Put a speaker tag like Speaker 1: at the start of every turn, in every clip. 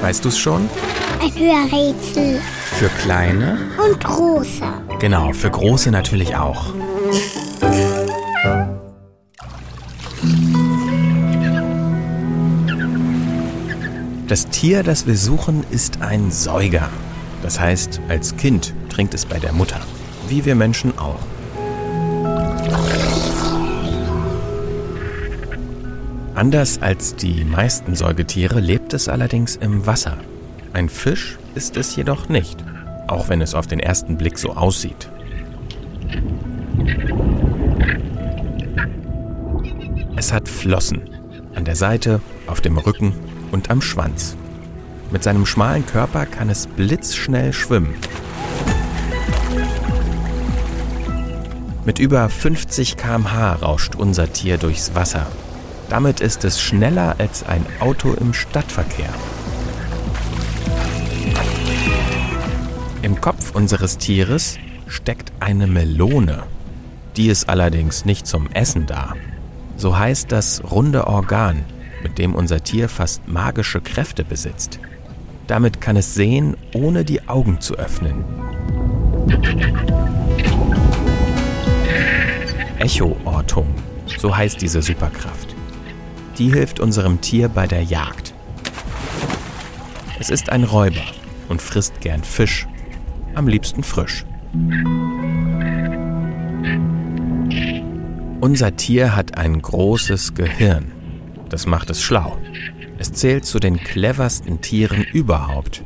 Speaker 1: Weißt du es schon?
Speaker 2: Ein Hörrätsel.
Speaker 1: Für kleine?
Speaker 2: Und große.
Speaker 1: Genau, für große natürlich auch. Das Tier, das wir suchen, ist ein Säuger. Das heißt, als Kind trinkt es bei der Mutter, wie wir Menschen auch. Anders als die meisten Säugetiere lebt es allerdings im Wasser. Ein Fisch ist es jedoch nicht, auch wenn es auf den ersten Blick so aussieht. Es hat Flossen an der Seite, auf dem Rücken und am Schwanz. Mit seinem schmalen Körper kann es blitzschnell schwimmen. Mit über 50 km/h rauscht unser Tier durchs Wasser. Damit ist es schneller als ein Auto im Stadtverkehr. Im Kopf unseres Tieres steckt eine Melone. Die ist allerdings nicht zum Essen da. So heißt das runde Organ, mit dem unser Tier fast magische Kräfte besitzt. Damit kann es sehen, ohne die Augen zu öffnen. Echoortung, so heißt diese Superkraft. Die hilft unserem Tier bei der Jagd. Es ist ein Räuber und frisst gern Fisch, am liebsten frisch. Unser Tier hat ein großes Gehirn. Das macht es schlau. Es zählt zu den cleversten Tieren überhaupt.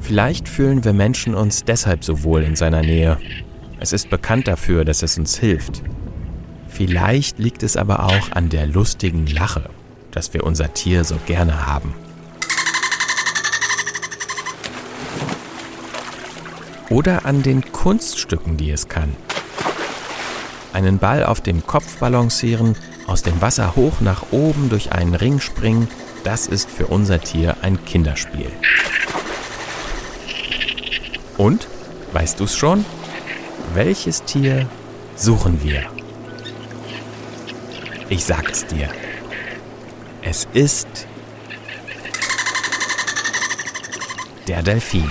Speaker 1: Vielleicht fühlen wir Menschen uns deshalb so wohl in seiner Nähe. Es ist bekannt dafür, dass es uns hilft. Vielleicht liegt es aber auch an der lustigen Lache, dass wir unser Tier so gerne haben. Oder an den Kunststücken, die es kann. Einen Ball auf dem Kopf balancieren, aus dem Wasser hoch nach oben durch einen Ring springen, das ist für unser Tier ein Kinderspiel. Und, weißt du es schon? Welches Tier suchen wir? Ich sag es dir. Es ist der Delfin.